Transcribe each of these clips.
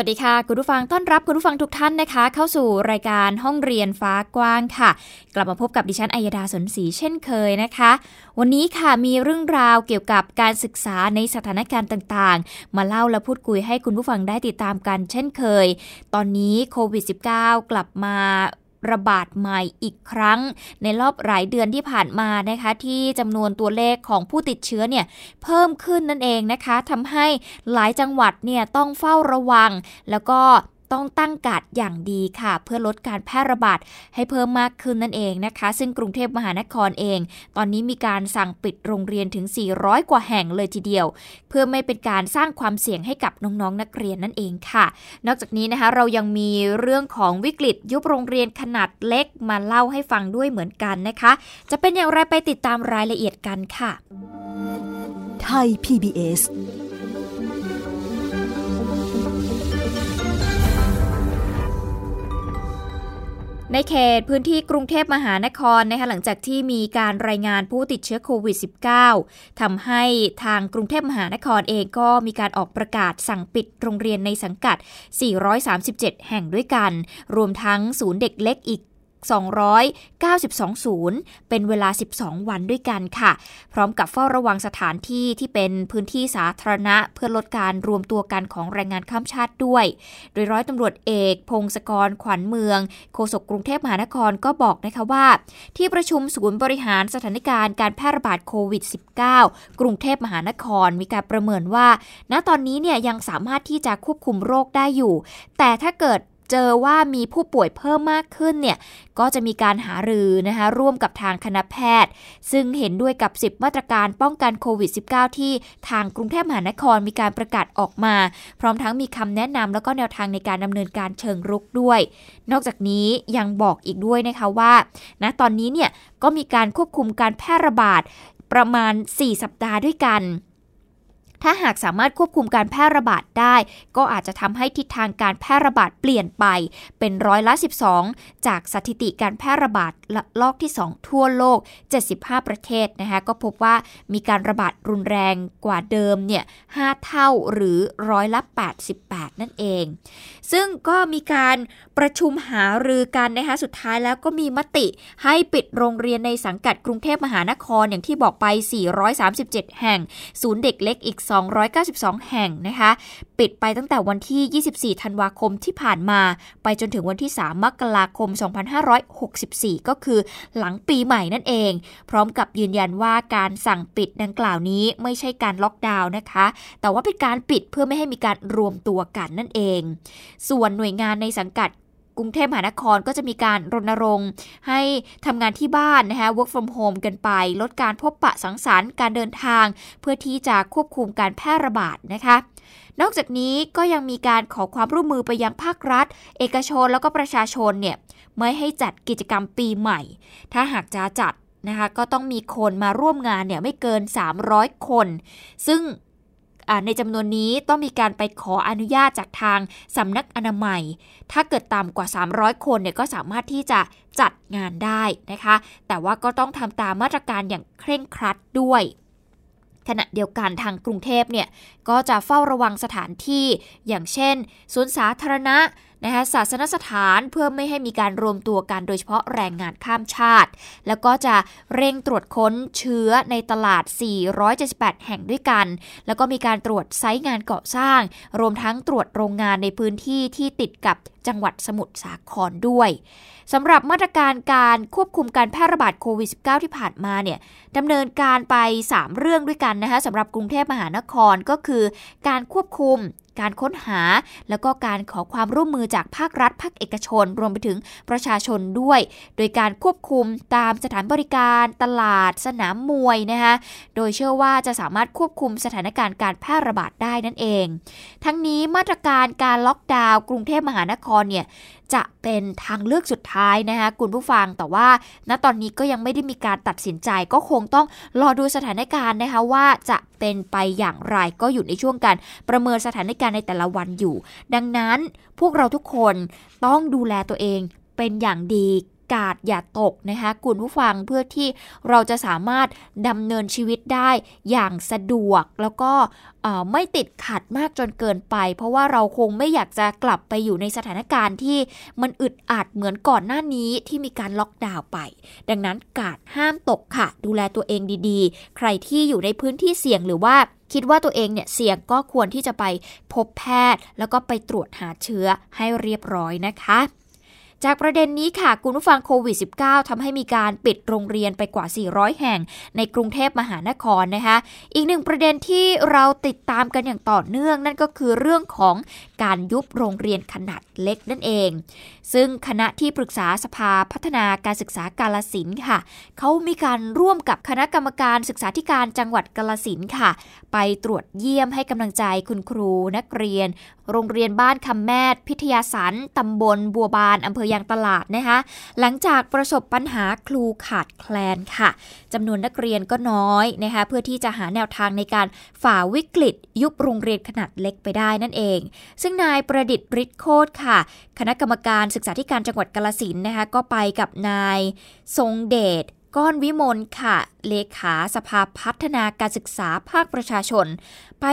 วัสดีค่ะ คุณผู้ฟังต้อนรับคุณผู้ฟังทุกท่านนะคะ เข้าสู่รายการห้องเรียนฟ้ากว้างค่ะ กลับมาพบกับดิฉันอัยดาสนศรีเช่นเคยนะคะ วันนี้ค่ะมีเรื่องราวเกี่ยวกับการศึกษาในสถานการณ์ต่างๆ มาเล่าและพูดคุยให้คุณผู้ฟังได้ติดตามกันเช่นเคย ตอนนี้โควิด -19 กลับมา ระบาดใหม่อีกครั้ง ในรอบหลายเดือนที่ผ่านมานะคะที่จำนวนตัวเลขของผู้ติดเชื้อเนี่ยเพิ่มขึ้นนั่นเองนะคะทำให้หลายจังหวัดเนี่ยต้องเฝ้าระวัง แล้วก็ ต้องตั้งกาดอย่างดีค่ะ เพื่อลดการแพร่ระบาดให้เพิ่มมากขึ้นนั่นเองนะคะ ซึ่งกรุงเทพมหานครเอง ตอนนี้มีการสั่งปิดโรงเรียนถึง 400 กว่าแห่งเลยทีเดียว เพื่อไม่เป็นการสร้างความเสี่ยงให้กับน้องๆนนักเรียนนั่นเองค่ะ นอกจากนี้นะคะเรายังมีเรื่องของวิกฤตยุบโรงเรียนขนาดเล็กมาเล่าให้ฟังด้วยเหมือนกันนะคะ จะเป็นอย่างไรไปติดตามรายละเอียดกันค่ะไทย PBS ในเขตพื้นที่กรุงเทพมหานครนะคะหลังจากที่มีการรายงานผู้ติดเชื้อโควิด -19 ทำให้ทางกรุงเทพมหานครเองก็มีการออกประกาศสั่งปิดโรงเรียนในสังกัด 437 แห่งด้วยกัน รวมทั้งศูนย์เด็กเล็กอีก 292 ศูนย์ เป็นเวลา 12 วันด้วยกันค่ะ พร้อมกับเฝ้าระวังสถานที่ที่เป็นพื้นที่สาธารณะ เพื่อลดการรวมตัวกันของแรงงานข้ามชาติด้วย โดยร้อยตำรวจเอก พงศกรขวัญเมือง โฆษกกรุงเทพมหานครก็บอกนะคะว่า ที่ประชุมศูนย์บริหารสถานการณ์การแพร่ระบาดโควิด -19 กรุงเทพมหานครมีการประเมินว่า ณตอนนี้เนี่ยยังสามารถที่จะควบคุมโรคได้อยู่ แต่ถ้าเกิด เจอว่ามีผู้ป่วยเพิ่มมากขึ้นเนี่ยก็จะมีการหารือนะคะร่วมกับทางคณะแพทย์ ซึ่งเห็นด้วยกับ 10 มาตรการป้องกันโควิด -19 ที่ทางกรุงเทพมหานครมีการประกาศออกมา พร้อมทั้งมีคำแนะนำแล้วก็แนวทางในการดำเนินการเชิงรุกด้วย นอกจากนี้ยังบอกอีกด้วยนะคะว่าณตอนนี้เนี่ยก็มีการควบคุมการแพร่ระบาดประมาณ 4 สัปดาห์ด้วยกัน ถ้าหากสามารถควบคุมการแพร่ระบาดได้ ก็อาจจะทำให้ทิศทางการแพร่ระบาดเปลี่ยนไป เป็นร้อยละ 12 จากสถิติการแพร่ระบาดลอกที่ 2 ทั่วโลก 75 ประเทศนะคะก็พบว่ามีการระบาดรุนแรงกว่าเดิมเนี่ย5เท่าหรือร้อยละ 88 นั่นเอง ซึ่งก็มีการประชุมหารือกันนะคะสุดท้ายแล้วก็มีมติให้ปิดโรงเรียนในสังกัดกรุงเทพมหานครอย่างที่บอกไป 437 แห่ง ศูนย์เด็กเล็กอีก292 แห่งนะคะ ปิดไปตั้งแต่วันที่ 24 ธันวาคมที่ผ่านมา ไปจนถึงวันที่ 3 มกราคม 2564 ก็คือหลังปีใหม่นั่นเอง พร้อมกับยืนยันว่าการสั่งปิดดังกล่าวนี้ไม่ใช่การล็อกดาวน์นะคะ แต่ว่าเป็นการปิดเพื่อไม่ให้มีการรวมตัวกันนั่นเอง ส่วนหน่วยงานในสังกัด กรุงเทพมหานครก็จะมีการรณรงค์ให้ทำงานที่บ้านนะคะ work from home กันไป ลดการพบปะสังสรรค์การเดินทาง เพื่อที่จะควบคุมการแพร่ระบาดนะคะนอกจากนี้ก็ยังมีการขอความร่วมมือไปยังภาครัฐ เอกชนแล้วก็ประชาชนเนี่ยไม่ให้จัดกิจกรรมปีใหม่ ถ้าหากจะจัดนะคะก็ต้องมีคนมาร่วมงานเนี่ยไม่เกิน 300 คน ซึ่ง ในจำนวนนี้ต้องมีการไปขออนุญาตจากทางสำนักอนามัย ถ้าเกิดต่ำกว่า 300 คนเนี่ยก็สามารถที่จะจัดงานได้นะคะ แต่ว่าก็ต้องทำตามมาตรการอย่างเคร่งครัดด้วยขณะเดียวกันทางกรุงเทพเนี่ยก็จะเฝ้าระวังสถานที่ อย่างเช่นสวนสาธารณะ นะคะศาสนสถานเพื่อไม่ให้มีการรวมตัวกันโดยเฉพาะแรงงานข้ามชาติ แล้วก็จะเร่งตรวจค้นเชื้อในตลาด 478 แห่งด้วยกัน แล้วก็มีการตรวจไซต์งานก่อสร้าง รวมทั้งตรวจโรงงานในพื้นที่ที่ติดกับจังหวัดสมุทรสาครด้วยสำหรับมาตรการการควบคุมการแพร่ระบาดโควิด -19 ที่ผ่านมาเนี่ยดำเนินการไป 3 เรื่องด้วยกันนะคะสำหรับกรุงเทพมหานครก็คือ การควบคุม การค้นหา แล้วก็การขอความร่วมมือจากภาครัฐ ภาคเอกชน รวมไปถึงประชาชนด้วย โดยการควบคุมตามสถานบริการ ตลาด สนามมวยนะคะโดยเชื่อว่าจะสามารถควบคุมสถานการณ์การแพร่ระบาดได้นั่นเอง ทั้งนี้มาตรการการล็อกดาวน์กรุงเทพมหานครเนี่ยจะเป็นทางเลือกสุดท้ายนะคะคุณผู้ฟังแต่ว่า ณตอนนี้ก็ยังไม่ได้มีการตัดสินใจก็คงต้องรอดูสถานการณ์นะคะว่าจะเป็นไปอย่างไรก็อยู่ในช่วงการประเมินสถานการณ์ในแต่ละวันอยู่ ดังนั้นพวกเราทุกคนต้องดูแลตัวเองเป็นอย่างดี กาดอย่าตกนะคะคุณผู้ฟังเพื่อที่เราจะสามารถดำเนินชีวิตได้อย่างสะดวกแล้วก็ไม่ติดขัดมากจนเกินไป เพราะว่าเราคงไม่อยากจะกลับไปอยู่ในสถานการณ์ที่มันอึดอัดเหมือนก่อนหน้านี้ที่มีการล็อกดาวน์ไป ดังนั้นกาดห้ามตกค่ะ ดูแลตัวเองดีๆ ใครที่อยู่ในพื้นที่เสี่ยงหรือว่าคิดว่าตัวเองเนี่ยเสี่ยงก็ควรที่จะไปพบแพทย์ แล้วก็ไปตรวจหาเชื้อให้เรียบร้อยนะคะ จากประเด็นนี้ค่ะคุณผู้ฟังโควิด -19 ทำให้มีการปิดโรงเรียนไปกว่า 400 แห่งในกรุงเทพมหานครนะคะ อีกหนึ่งประเด็นที่เราติดตามกันอย่างต่อเนื่องนั่นก็คือเรื่องของการยุบโรงเรียนขนาดเล็กนั่นเอง ซึ่งคณะที่ปรึกษาสภาพัฒนาการศึกษากาลสินค่ะ เขามีการร่วมกับคณะกรรมการศึกษาธิการจังหวัดกาลสินค่ะ ไปตรวจเยี่ยมให้กำลังใจคุณครูนักเรียน โรงเรียนบ้านคำแมดพิทยาสันตำบลบัวบานอำเภอยางตลาดนะคะ หลังจากประสบปัญหาครูขาดแคลนค่ะจำนวนนักเรียนก็น้อยนะคะเพื่อที่จะหาแนวทางในการฝ่าวิกฤต ยุบโรงเรียนขนาดเล็กไปได้นั่นเอง ซึ่งนายประดิษฐ์ฤทธิ์โคตรค่ะ คณะกรรมการศึกษาธิการจังหวัดกาลสินนะคะก็ไปกับนายทรงเดชก้อนวิมลค่ะ เลขาสภาพัฒนาการศึกษาภาคประชาชน ไป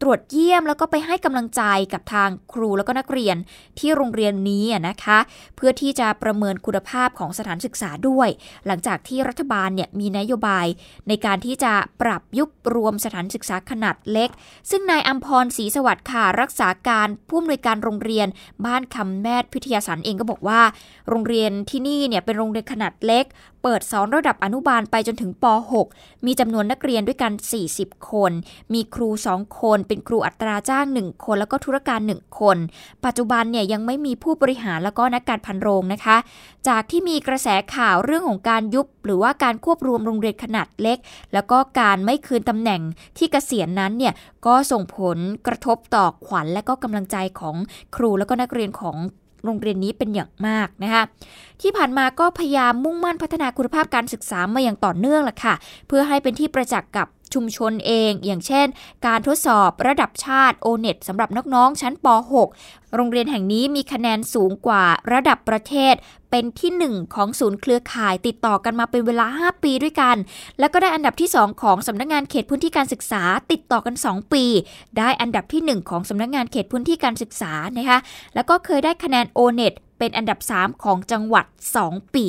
ตรวจเยี่ยมแล้วก็ไปให้กำลังใจกับทางครูแล้วก็นักเรียนที่โรงเรียนนี้นะคะ เพื่อที่จะประเมินคุณภาพของสถานศึกษาด้วย หลังจากที่รัฐบาลเนี่ยมีนโยบายในการที่จะปรับยุบรวมสถานศึกษาขนาดเล็ก ซึ่งนายอัมพรศรีสวัสดิ์ค่ะรักษาการผู้อำนวยการโรงเรียน บ้านคำแมทพิทยาสันเองก็บอกว่า โรงเรียนที่นี่เนี่ยเป็นโรงเรียนขนาดเล็ก เปิดสอนระดับอนุบาลไปจนถึงป .6 มีจำนวนนักเรียนด้วยกัน 40 คน มีครู 2 คน เป็นครูอัตราจ้าง 1 คน แล้วก็ธุรการ 1 คน ปัจจุบันเนี่ยยังไม่มีผู้บริหารแล้วก็นักการพันโรงนะคะ จากที่มีกระแสข่าวเรื่องของการยุบ หรือว่าการควบรวมโรงเรียนขนาดเล็ก แล้วก็การไม่คืนตำแหน่งที่เกษียณนั้นเนี่ยก็ส่งผลกระทบต่อขวัญและก็กำลังใจของครูแล้วก็นักเรียนของ โรงเรียนนี้เป็นอย่างมากนะคะที่ผ่านมาก็พยายามมุ่งมั่นพัฒนาคุณภาพการศึกษามาอย่างต่อเนื่องแหละค่ะ เพื่อให้เป็นที่ประจักษ์กับ ชุมชนเอง อย่างเช่น การทดสอบระดับชาติโอเน็ตสำหรับน้องๆชั้นป .6 โรงเรียนแห่งนี้มีคะแนนสูงกว่าระดับประเทศ เป็นที่ 1 ของศูนย์เครือข่ายติดต่อกันมาเป็นเวลา 5 ปีด้วยกัน แล้วก็ได้อันดับที่ 2 ของสำนักงงานเขตพื้นที่การศึกษาติดต่อกัน 2 ปี ได้อันดับที่ 1 ของสำนักงงานเขตพื้นที่การศึกษานะคะแล้วก็เคยได้คะแนนโอเน็ต เป็นอันดับ 3 ของจังหวัด 2 ปี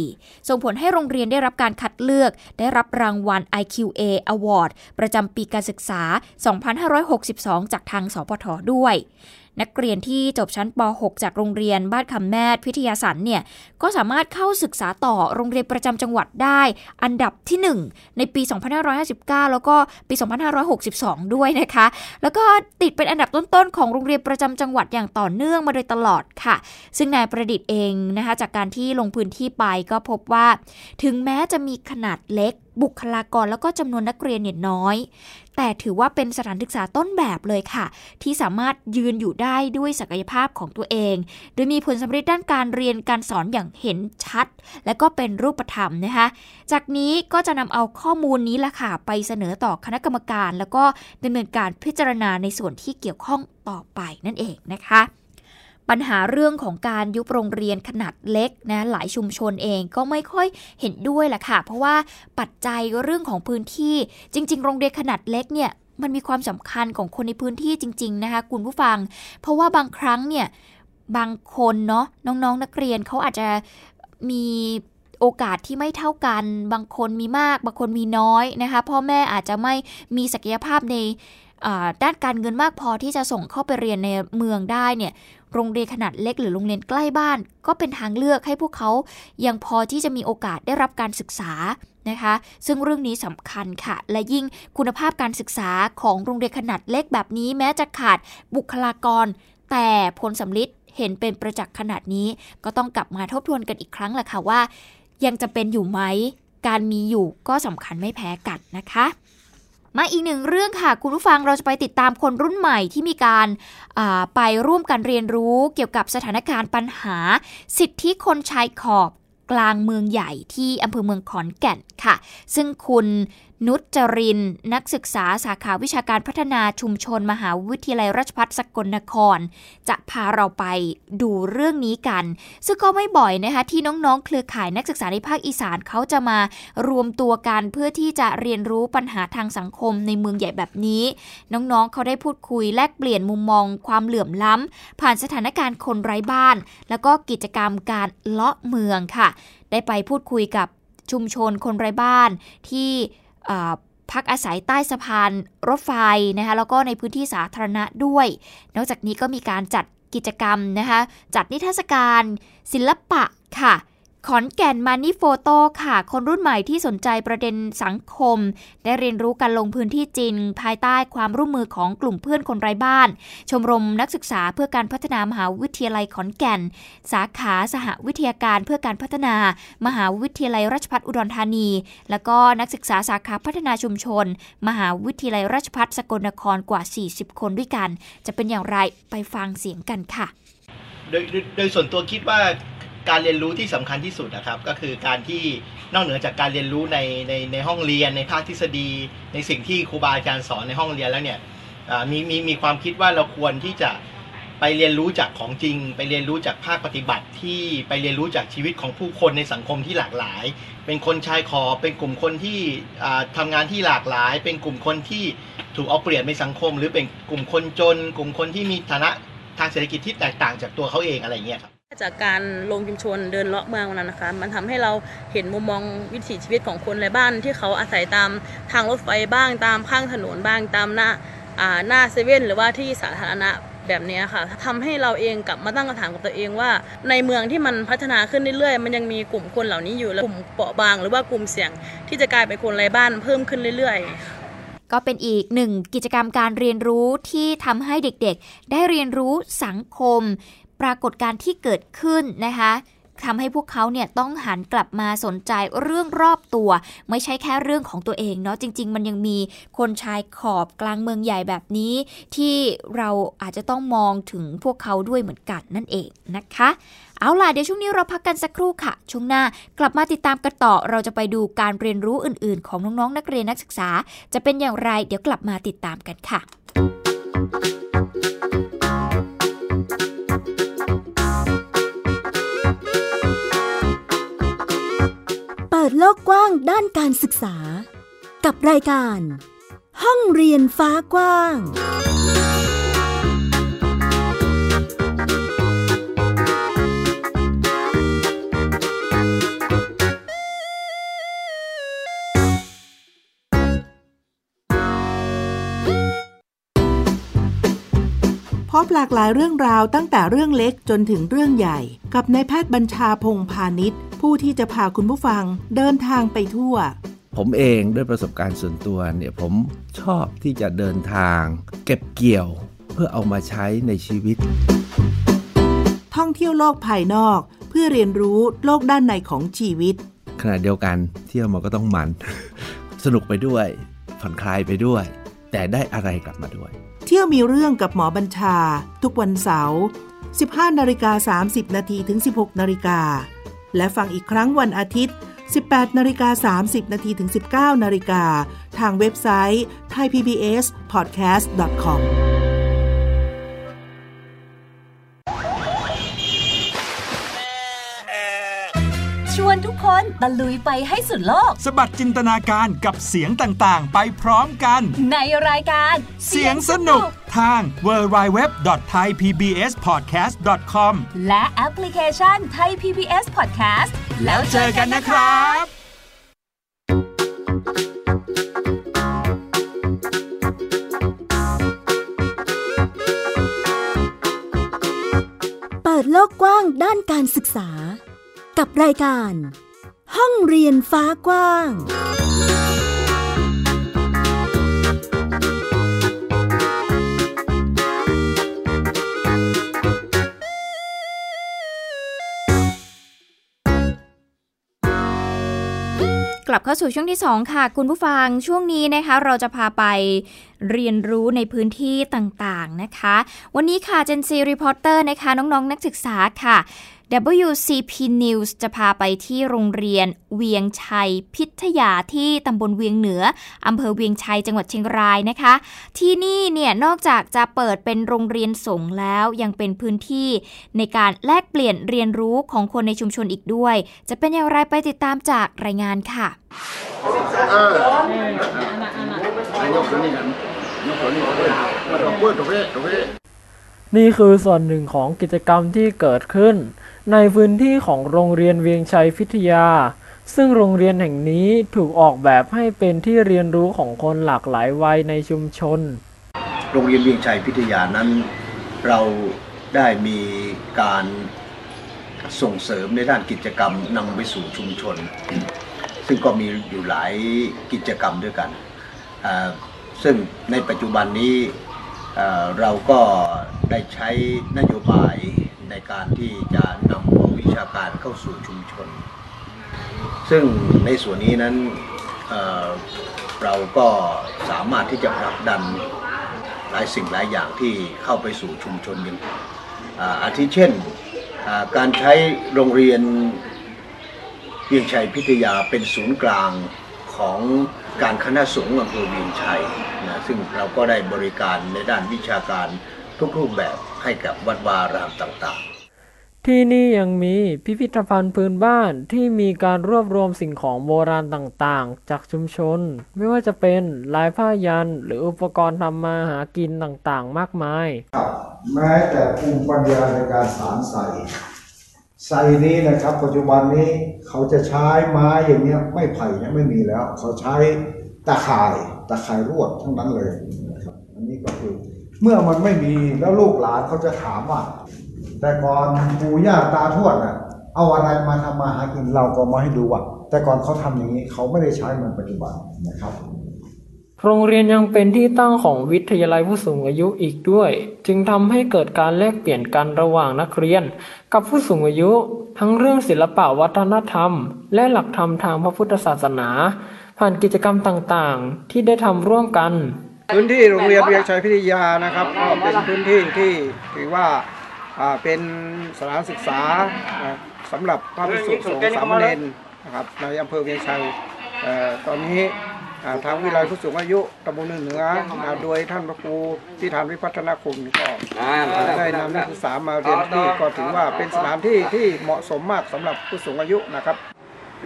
ส่งผลให้โรงเรียนได้รับการคัดเลือก ได้รับรางวัล IQA Award ประจำปีการศึกษา 2562 จากทางสพทด้วย นักเรียนที่จบชั้นป .6 จากโรงเรียนบ้านคำแมทพิทยาสันเนี่ยก็สามารถเข้าศึกษาต่อโรงเรียนประจำจังหวัดได้ อันดับที่ 1 ในปี 2559 แล้วก็ปี 2562 ด้วยนะคะ แล้วก็ติดเป็นอันดับต้นๆของโรงเรียนประจำจังหวัดอย่างต่อเนื่องมาโดยตลอดค่ะ ซึ่งนายประดิษฐ์เองนะคะจากการที่ลงพื้นที่ไปก็พบว่า ถึงแม้จะมีขนาดเล็กบุคลากรแล้วก็จำนวนนักเรียนเนี่ยน้อย แต่ถือว่าเป็นสถานศึกษาต้นแบบเลยค่ะ ที่สามารถยืนอยู่ได้ด้วยศักยภาพของตัวเอง โดยมีผลสำเร็จด้านการเรียนการสอนอย่างเห็นชัด และก็เป็นรูปธรรมนะคะ จากนี้ก็จะนำเอาข้อมูลนี้ละค่ะไปเสนอต่อคณะกรรมการ แล้วก็ดำเนินการพิจารณาในส่วนที่เกี่ยวข้องต่อไปนั่นเองนะคะ ปัญหาเรื่องของการยุบโรงเรียนขนาดเล็กนะหลายชุมชนเองก็ไม่ค่อยเห็นด้วยแหละค่ะ เพราะว่าปัจจัยเรื่องของพื้นที่จริง ๆ โรงเรียนขนาดเล็กเนี่ยมันมีความสำคัญของคนในพื้นที่จริง ๆ นะคะคุณผู้ฟัง เพราะว่าบางครั้งเนี่ยบางคนเนาะน้องๆนนักเรียนเขาอาจจะมีโอกาสที่ไม่เท่ากัน บางคนมีมาก บางคนมีน้อยนะคะพ่อแม่อาจจะไม่มีศักยภาพใน ด้านการเงินมากพอที่จะส่งเข้าไปเรียนในเมืองได้เนี่ยโรงเรียนขนาดเล็กหรือโรงเรียนใกล้บ้าน ก็เป็นทางเลือกให้พวกเขายังพอที่จะมีโอกาสได้รับการศึกษานะคะ ซึ่งเรื่องนี้สำคัญค่ะ และยิ่งคุณภาพการศึกษาของโรงเรียนขนาดเล็กแบบนี้ แม้จะขาดบุคลากร แต่ผลสำลิดเห็นเป็นประจักษ์ขนาดนี้ ก็ต้องกลับมาทบทวนกันอีกครั้งแหละค่ะว่า ยังจะเป็นอยู่ไหมการมีอยู่ก็สำคัญไม่แพ้กันนะคะ มาอีกหนึ่งเรื่องค่ะ คุณผู้ฟังเราจะไปติดตามคนรุ่นใหม่ที่มีการไปร่วมกันเรียนรู้เกี่ยวกับสถานการณ์ปัญหา สิทธิคนชายขอบกลางเมืองใหญ่ที่อำเภอเมืองขอนแก่นค่ะ ซึ่งคุณ นุชจริน นักศึกษาสาขาวิชาการพัฒนาชุมชนมหาวิทยาลัยราชภัฏสกลนคร จะพาเราไปดูเรื่องนี้กัน ซึ่งก็ไม่บ่อยนะคะที่น้องๆ เครือข่ายนักศึกษาในภาคอีสานเขาจะมารวมตัวกันเพื่อที่จะเรียนรู้ปัญหาทางสังคมในเมืองใหญ่แบบนี้ น้องๆ เขาได้พูดคุยแลกเปลี่ยนมุมมอง ความเหลื่อมล้ำผ่านสถานการณ์คนไร้บ้าน แล้วก็กิจกรรมการเลาะเมืองค่ะ ได้ไปพูดคุยกับชุมชนคนไร้บ้านที่ พักอาศัยใต้สะพานรถไฟนะคะแล้วก็ในพื้นที่สาธารณะด้วย นอกจากนี้ก็มีการจัดกิจกรรมนะคะจัดนิทรรศการศิลปะค่ะ ขอนแก่นมานี่โฟโต้ค่ะ คนรุ่นใหม่ที่สนใจประเด็นสังคม ได้เรียนรู้การลงพื้นที่จริง ภายใต้ความร่วมมือของกลุ่มเพื่อนคนไร้บ้าน ชมรมนักศึกษาเพื่อการพัฒนามหาวิทยาลัยขอนแก่น สาขาสหวิทยาการเพื่อการพัฒนา มหาวิทยาลัยราชภัฏอุดรธานี แล้วก็นักศึกษาสาขาพัฒนาชุมชน มหาวิทยาลัยราชภัฏสกลนครกว่า 40 คนด้วยกัน จะเป็นอย่างไรไปฟังเสียงกันค่ะ โดยโดยส่วนตัวคิดว่า การเรียนรู้ที่สำคัญที่สุดนะครับ ก็คือการที่นอกเหนือจากการเรียนรู้ในในในห้องเรียนในภาคทฤษฎี ในสิ่งที่ครูบาอาจารย์สอนในห้องเรียนแล้วเนี่ยมีมีมีความคิดว่าเราควรที่จะไปเรียนรู้จากของจริง ไปเรียนรู้จากภาคปฏิบัติที่ไปเรียนรู้จากชีวิตของผู้คนในสังคมที่หลากหลาย เป็นคนชายขอเป็นกลุ่มคนที่ทำงานที่หลากหลาย เป็นกลุ่มคนที่ถูกเอาเปรียบในสังคม หรือเป็นกลุ่มคนจน กลุ่มคนที่มีฐานะทางเศรษฐกิจที่แตกต่างจากตัวเขาเองอะไรเงี้ยครับ จากการลงชุมชนเดินเลาะเมืองนั้นนะคะ มันทำให้เราเห็นมุมมองวิถีชีวิตของคนในบ้าน ที่เขาอาศัยตามทางรถไฟบ้างตามข้างถนนบ้างตามหน้าอ่าหน้าเซเว่นหรือว่าที่สาธารณะแบบนี้ค่ะทำให้เราเองกลับมาตั้งคำถามกับตัวเองว่า ในเมืองที่มันพัฒนาขึ้นเรื่อยๆ มันยังมีกลุ่มคนเหล่านี้อยู่และกลุ่มเปราะบาง หรือว่ากลุ่มเสี่ยงที่จะกลายเป็นคนไร้บ้านเพิ่มขึ้นเรื่อยๆก็เป็นอีกหนึ่งกิจกรรมการเรียนรู้ที่ทำให้เด็กๆ ได้เรียนรู้สังคม ปรากฏการณ์ที่เกิดขึ้นนะคะทำให้พวกเขาเนี่ยต้องหันกลับมาสนใจเรื่องรอบตัว ไม่ใช่แค่เรื่องของตัวเองเนาะจริง ๆ มันยังมีคนชายขอบกลางเมืองใหญ่แบบนี้ ที่เราอาจจะต้องมองถึงพวกเขาด้วยเหมือนกันนั่นเองนะคะ เอาล่ะเดี๋ยวช่วงนี้เราพักกันสักครู่ค่ะ ช่วงหน้ากลับมาติดตามกันต่อ เราจะไปดูการเรียนรู้อื่น ๆ ของน้องๆนักเรียนนักศึกษา จะเป็นอย่างไร เดี๋ยวกลับมาติดตามกันค่ะ ดโลกกว้างด้านการศึกษา กับรายการ ห้องเรียนฟ้ากว้าง พบหลากหลายเรื่องราวตั้งแต่เรื่องเล็กจนถึงเรื่องใหญ่ กับนายแพทย์บัญชาพงพาณิชย์ ผู้ที่จะพาคุณผู้ฟังเดินทางไปทั่ว ผมเองด้วยประสบการณ์ส่วนตัวเนี่ยผมชอบที่จะเดินทาง เก็บเกี่ยวเพื่อเอามาใช้ในชีวิต ท่องเที่ยวโลกภายนอก เพื่อเรียนรู้โลกด้านในของชีวิต ขณะเดียวกันเที่ยวมันก็ต้องมัน สนุกไปด้วยผ่อนคลายไปด้วย แต่ได้อะไรกลับมาด้วย เที่ยวมีเรื่องกับหมอบัญชา ทุกวันเสาร์ 15นาฬิกา30 นาทีถึง 16นาฬิกา และฟังอีกครั้งวันอาทิตย์ 18นาฬิกา30นาทีถึง 19นาฬิกาทางเว็บไซต์ thaipbspodcast.com คนตะลุยไปให้สุดโลก สบัดจินตนาการกับเสียงต่างๆ ไปพร้อมกัน ในรายการเสียงสนุกทาง www.thaipbspodcast.com และแอปพลิเคชัน Thai PBS Podcast แล้วเจอกันนะครับเปิดโลกกว้างด้านการศึกษา กับรายการ ห้องเรียนฟ้ากว้างกลับเข้าสู่ช่วงที่ 2 ค่ะ คุณผู้ฟังช่วงนี้นะคะ เราจะพาไปเรียนรู้ในพื้นที่ตต่างๆนะคะ วันนี้ค่ะ Gen Z Reporter นะคะ น้องๆนักศึกษาค่ะ WCP News จะพาไปที่โรงเรียนเวียงชัยพิทยาที่ตำบลเวียงเหนืออำเภอเวียงชัยจังหวัดเชียงรายนะคะ ที่นี่เนี่ยนอกจากจะเปิดเป็นโรงเรียนสงฆ์แล้วยังเป็นพื้นที่ในการแลกเปลี่ยนเรียนรู้ของคนในชุมชนอีกด้วย จะเป็นอย่างไรไปติดตามจากรายงานค่ะ นี่คือส่วนหนึ่งของกิจกรรมที่เกิดขึ้น ในพื้นที่ของโรงเรียนเวียงชัยพิทยา ซึ่งโรงเรียนแห่งนี้ถูกออกแบบให้เป็นที่เรียนรู้ของคนหลากหลายวัยในชุมชน โรงเรียนเวียงชัยพิทยานั้น เราได้มีการส่งเสริมในด้านกิจกรรมนำไปสู่ชุมชน ซึ่งก็มีอยู่หลายกิจกรรมด้วยกัน ซึ่งในปัจจุบันนี้เราก็ ได้ใช้นโยบายในการที่จะนำเอาวิชาการเข้าสู่ชุมชน ซึ่งในส่วนนี้นั้นเเราก็สามารถที่จะผลักดันหลายสิ่งหลายอย่างที่เข้าไปสู่ชุมชนอย่างอาทิเช่นาการใช้โรงเรียนเวียงชัยพิทยาเป็นศูนย์กลางของการคณะสงฆ์อำเภอเวียงชัยนะซึ่งเราก็ได้บริการในด้านวิชาการ ทุกรูปแบบให้กับวัดวารามต่างๆ ที่นี่ยังมีพิพิธภัณฑ์พื้นบ้านที่มีการรวบรวมสิ่งของโบราณต่างๆ จากชุมชน ไม่ว่าจะเป็นลายผ้ายัน หรืออุปกรณ์ทำมาหากินต่างๆ มากมายครับแม้แต่ภูมิปัญญาในการสารใส่ใส่นี้นะครับ ปัจจุบันนี้เขาจะใช้ไม้อย่างเงี้ยไม่ไผ่เนี่ยไม่มีแล้ว เขาใช้ตะข่ายตะข่ายรวดทั้งนั้นเลยนะครับอันนี้ก็คือ เมื่อมันไม่มีแล้วลูกหลานเขาจะถามว่า แต่ก่อนปู่ย่าตาทวดน่ะ เอาอะไรมาทำมาหากินเราก็มาให้ดูว่าแต่ก่อนเขาทำอย่างนี้เขาไม่ได้ใช้มือนปัจจุบันนะครับ โรงเรียนยังเป็นที่ตั้งของวิทยาลัยผู้สูงอายุอีกด้วย จึงทำให้เกิดการแลกเปลี่ยนกันระหว่างนักเรียน กับผู้สูงอายุ ทั้งเรื่องศิลปะวัฒนธรรม และหลักธรรมทางพระพุทธศาสนา ผ่านกิจกรรมต่างๆ ที่ได้ทำร่วมกัน พื้นที่โรงเรียนเวียงชัยพิทยานะครับก็เป็นพื้นที่ที่ถือว่าเป็นสถานศึกษาอ่าสำหรับพระภิกษุสงฆ์สามเณรนะครับในอำเภอเวียงชัยตอนนี้ทางวิทยาลัยผู้สูงอายุตำบลเหนือโดยท่านพระครูที่ทานวิพัฒนาคุณก็ได้นำนักศึกษามาเรียนที่ก็ถือว่าเป็นสถานที่ที่เหมาะสมมากสำหรับผู้สูงอายุนะครับ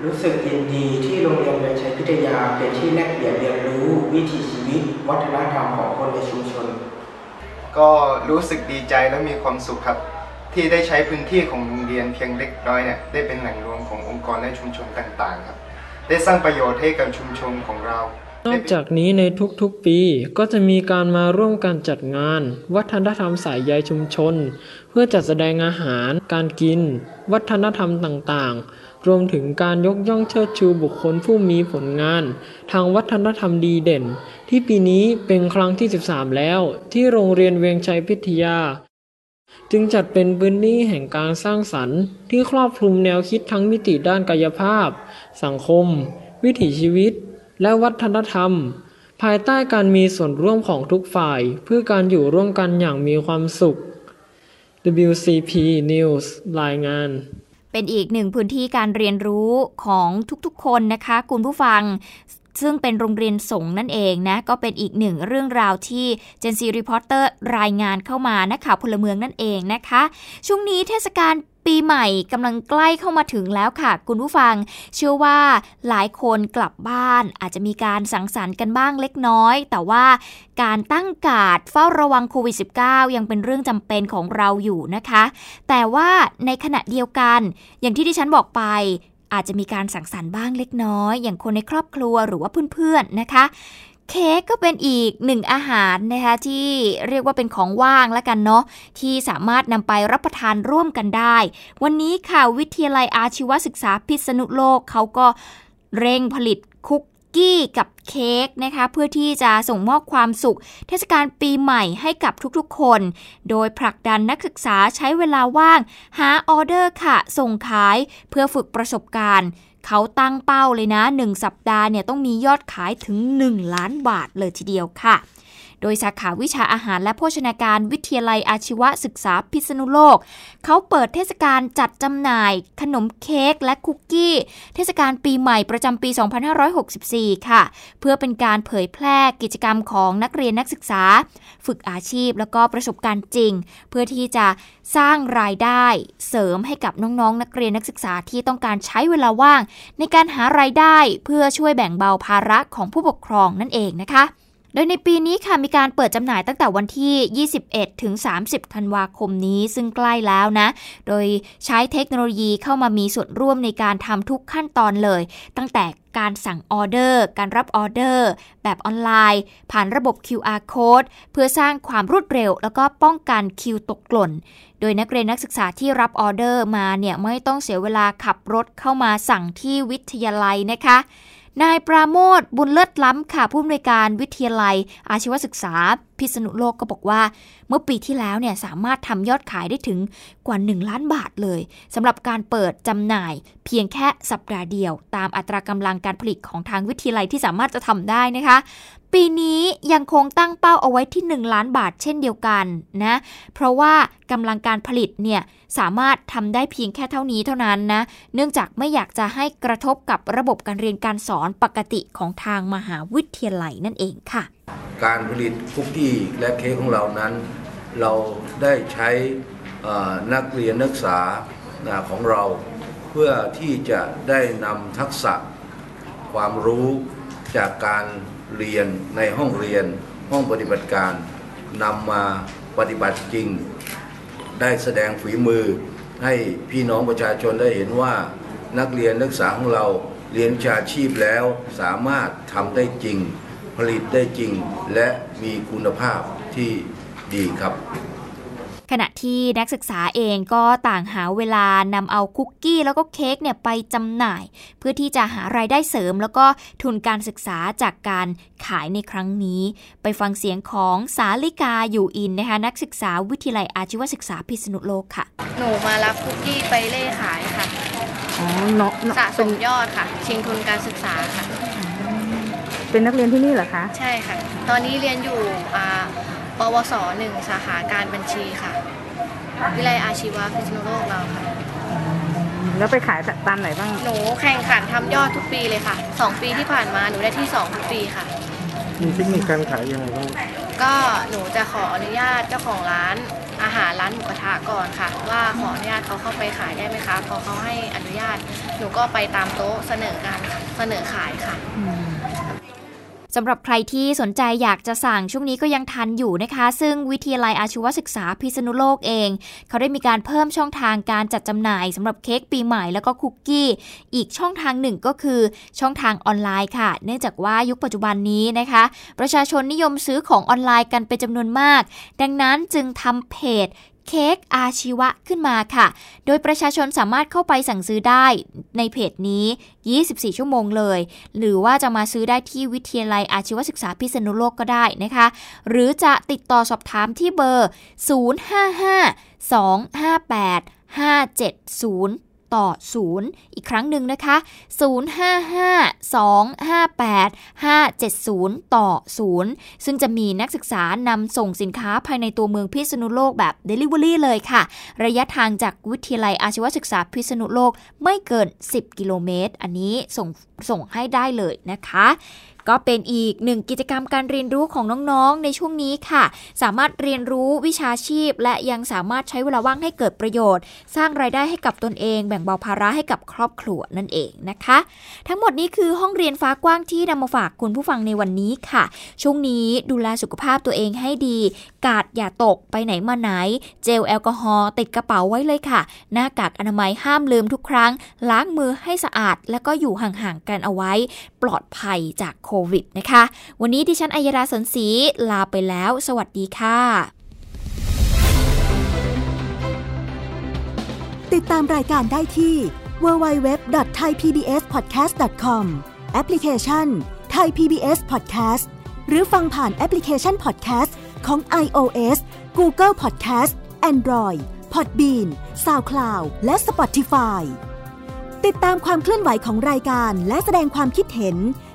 รู้สึกยินดีที่โรงเรียนเวียงชัยพิทยาเป็นที่แลกเปลี่ยนเรียนรู้วิถีชีวิต วัฒนธรรมของคนในชุมชน ก็รู้สึกดีใจและมีความสุขครับ ที่ได้ใช้พื้นที่ของโรงเรียนเพียงเล็กน้อยเนี่ยได้เป็นแหล่งรวมขององค์กรและชุมชนต่างๆครับ ได้สร้างประโยชน์ให้กับชุมชนของเรานอกจากนี้ในทุกๆปีก็จะมีการมาร่วมกันจัดงาน วัฒนธรรมสายใยชุมชน เพื่อจัดแสดงอาหาร การกิน วัฒนธรรมต่างๆ รวมถึงการยกย่องเชิดชูบุคคลผู้มีผลงาน ทางวัฒนธรรมดีเด่น ที่ปีนี้เป็นครั้งที่ 13 แล้ว ที่โรงเรียนเวียงชัยพิทยา จึงจัดเป็นพื้นที่แห่งการสร้างสรรค์ ที่ครอบคลุมแนวคิดทั้งมิติด้านกายภาพ สังคม วิถีชีวิต และวัฒนธรรม ภายใต้การมีส่วนร่วมของทุกฝ่าย เพื่อการอยู่ร่วมกันอย่างมีความสุข WCP News รายงาน เป็นอีกหนึ่งพื้นที่การเรียนรู้ของทุกๆ คนนะคะ คุณผู้ฟัง ซึ่งเป็นโรงเรียนสงฆ์นั่นเองนะ ก็เป็นอีกหนึ่งเรื่องราวที่เจนซีรีพอร์เตอร์รายงานเข้ามานักข่าวพลเมืองนั่นเองนะคะ ช่วงนี้เทศกาล ปีใหม่กำลังใกล้เข้ามาถึงแล้วค่ะ คุณผู้ฟัง เชื่อว่าหลายคนกลับบ้าน อาจจะมีการสังสรรค์กันบ้างเล็กน้อย แต่ว่าการตั้งกาดเฝ้าระวังโควิด -19 ยังเป็นเรื่องจำเป็นของเราอยู่นะคะ แต่ว่าในขณะเดียวกัน อย่างที่ดิฉันบอกไปอาจจะมีการสังสรรค์บ้างเล็กน้อย อย่างคนในครอบครัวหรือว่าเพื่อนๆนะคะ เค้กก็เป็นอีกหนึ่งอาหารนะคะที่เรียกว่าเป็นของว่างแล้วกันเนาะที่สามารถนำไปรับประทานร่วมกันได้ วันนี้ค่ะวิทยาลัยอาชีวศึกษาพิษณุโลกเขาก็เร่งผลิตคุกกี้กับเค้กนะคะเพื่อที่จะส่งมอบความสุข เทศกาลปีใหม่ให้กับทุกๆคน โดยผลักดันนักศึกษาใช้เวลาว่าง หาออเดอร์ค่ะ ส่งขายเพื่อฝึกประสบการณ์ เขาตั้งเป้าเลยนะ 1 สัปดาห์เนี่ยต้องมียอดขายถึง 1 ล้านบาทเลยทีเดียวค่ะ โดยสาขาวิชาอาหารและโภชนาการวิทยาลัยอาชีวศึกษาพิษณุโลก เขาเปิดเทศกาลจัดจำหน่าย ขนมเค้กและคุกกี้ เทศกาลปีใหม่ประจำปี 2564 ค่ะ เพื่อเป็นการเผยแพร่กิจกรรมของนักเรียนนักศึกษา ฝึกอาชีพแล้วก็ประสบการณ์จริง เพื่อที่จะสร้างรายได้เสริมให้กับน้องๆนนักเรียนนักศึกษาที่ต้องการใช้เวลาว่าง ในการหารายได้เพื่อช่วยแบ่งเบาภาระของผู้ปกครองนั่นเองนะคะ โดยในปีนี้ค่ะมีการเปิดจำหน่ายตั้งแต่วันที่ 21 ถึง 30 ธันวาคมนี้ ซึ่งใกล้แล้วนะ โดยใช้เทคโนโลยีเข้ามามีส่วนร่วมในการทำทุกขั้นตอนเลย ตั้งแต่การสั่งออเดอร์ การรับออเดอร์ แบบออนไลน์ ผ่านระบบ QR code เพื่อสร้างความรวดเร็ว แล้วก็ป้องกันคิวตกหล่น โดยนักเรียนนักศึกษาที่รับออเดอร์มาเนี่ยไม่ต้องเสียเวลาขับรถเข้ามาสั่งที่วิทยาลัยนะคะ นายปราโมทบุญเลิศล้ำค่ะผู้อำนวยการวิทยาลัย อาชีวศึกษา พิษณุโลกก็บอกว่า เมื่อปีที่แล้วเนี่ยสามารถทำยอดขายได้ถึงกว่า 1 ล้านบาทเลยสำหรับการเปิดจำหน่าย เพียงแค่สัปดาห์เดียว ตามอัตรากำลังการผลิตของทางวิทยาลัยที่สามารถจะทำได้นะคะ ปีนี้ยังคงตั้งเป้าเอาไว้ที่ 1 ล้านบาทเช่นเดียวกันนะ เพราะว่ากำลังการผลิตเนี่ยสามารถทำได้เพียงแค่เท่านี้เท่านั้นนะ เนื่องจากไม่อยากจะให้กระทบกับระบบการเรียนการสอนปกติของทางมหาวิทยาลัยนั่นเองค่ะ การผลิตคุกกี้และเค้กของเรานั้น เราได้ใช้นักเรียนนักศึกษาของเรา เพื่อที่จะได้นำทักษะความรู้จากการ เรียนในห้องเรียนห้องปฏิบัติการนำมาปฏิบัติจริง ได้แสดงฝีมือ ให้พี่น้องประชาชนได้เห็นว่านักเรียนนักศึกษาของเราเรียนชาชีพแล้วสามารถทำได้จริง ผลิตได้จริง และมีคุณภาพที่ดีครับ ขณะที่นักศึกษาเองก็ต่างหาเวลานำเอาคุกกี้แล้วก็เค้กเนี่ยไปจำหน่าย เพื่อที่จะหารายได้เสริม แล้วก็ทุนการศึกษาจากการขายในครั้งนี้ ไปฟังเสียงของสาลิกาอยู่อินนะคะนักศึกษาวิทยาลัยอาชีวศึกษาพิษณุโลกค่ะ หนูมารับคุกกี้ไปเล่ขายค่ะอ๋อเนาะสะสมยอดค่ะ ชิงทุนการศึกษาค่ะ เป็นนักเรียนที่นี่เหรอคะ ใช่ค่ะ ตอนนี้เรียนอยู่ ปวสหนึ่งสาขาการบัญชีค่ะ วิไลอาชีวะพิษณุโลกเราค่ะ แล้วไปขายตามไหนบ้าง หนูแข่งขันทำยอดทุกปีเลยค่ะสองปีที่ผ่านมาหนูได้ที่สองทุกปีค่ะ มีเทคนิคการขายยังไงบ้างก็หนูจะขออนุญาตเจ้าของร้านอาหารร้านหมูกระทะก่อนค่ะ ว่าขออนุญาตเขาเข้าไปขายได้ไหมคะพอเขาให้อนุญาตหนูก็ไปตามโต๊ะเสนอการเสนอขายค่ะ สำหรับใครที่สนใจอยากจะสั่งช่วงนี้ก็ยังทันอยู่นะคะ ซึ่งวิทยาลัยอาชีวศึกษาพิษณุโลกเอง เขาได้มีการเพิ่มช่องทางการจัดจำหน่ายสำหรับเค้กปีใหม่แล้วก็คุกกี้ อีกช่องทางหนึ่งก็คือช่องทางออนไลน์ค่ะ เนื่องจากว่ายุคปัจจุบันนี้นะคะ ประชาชนนิยมซื้อของออนไลน์กันเป็นจำนวนมาก ดังนั้นจึงทำเพจ เค้กอาชีวะขึ้นมาค่ะ โดยประชาชนสามารถเข้าไปสั่งซื้อได้ในเพจนี้ 24 ชั่วโมงเลย หรือว่าจะมาซื้อได้ที่วิทยาลัยอาชีวศึกษาพิษณุโลกก็ได้นะคะ หรือจะติดต่อสอบถามที่เบอร์ 055 258 570 ต่อ 0 อีกครั้งหนึ่งนะคะ 055-258-570 ต่อ 0 ซึ่งจะมีนักศึกษานำส่งสินค้าภายในตัวเมืองพิษณุโลกแบบ Delivery เลยค่ะ ระยะทางจากวิทยาลัยอาชีวศึกษาพิษณุโลกไม่เกิน 10 กิโลเมตร อันนี้ส่งส่งให้ได้เลยนะคะ ก็เป็นอีกหนึ่งกิจกรรมการเรียนรู้ของน้องๆ ในช่วงนี้ค่ะ สามารถเรียนรู้วิชาชีพ และยังสามารถใช้เวลาว่างให้เกิดประโยชน์ สร้างรายได้ให้กับตนเอง แบ่งเบาภาระให้กับครอบครัวนั่นเองนะคะ ทั้งหมดนี้คือห้องเรียนฟ้ากว้างที่นำมาฝากคุณผู้ฟังในวันนี้ค่ะ ช่วงนี้ดูแลสุขภาพตัวเองให้ดี กาดอย่าตกไปไหนมาไหน เจลแอลกอฮอล์ติดกระเป๋าไว้เลยค่ะ หน้ากากอนามัยห้ามลืมทุกครั้ง ล้างมือให้สะอาด แล้วก็อยู่ห่างๆกันเอาไว้ ปลอดภัยจากโควิดนะคะ วันนี้ดิฉันอัยราสนศรีลาไปแล้ว สวัสดีค่ะ ติดตามรายการได้ที่ www.thaipbspodcast.com แอปพลิเคชัน Thai PBS Podcast หรือฟังผ่านแอปพลิเคชัน Podcast ของ iOS Google Podcast Android Podbean SoundCloud และ Spotify ติดตามความเคลื่อนไหวของรายการและแสดงความคิดเห็น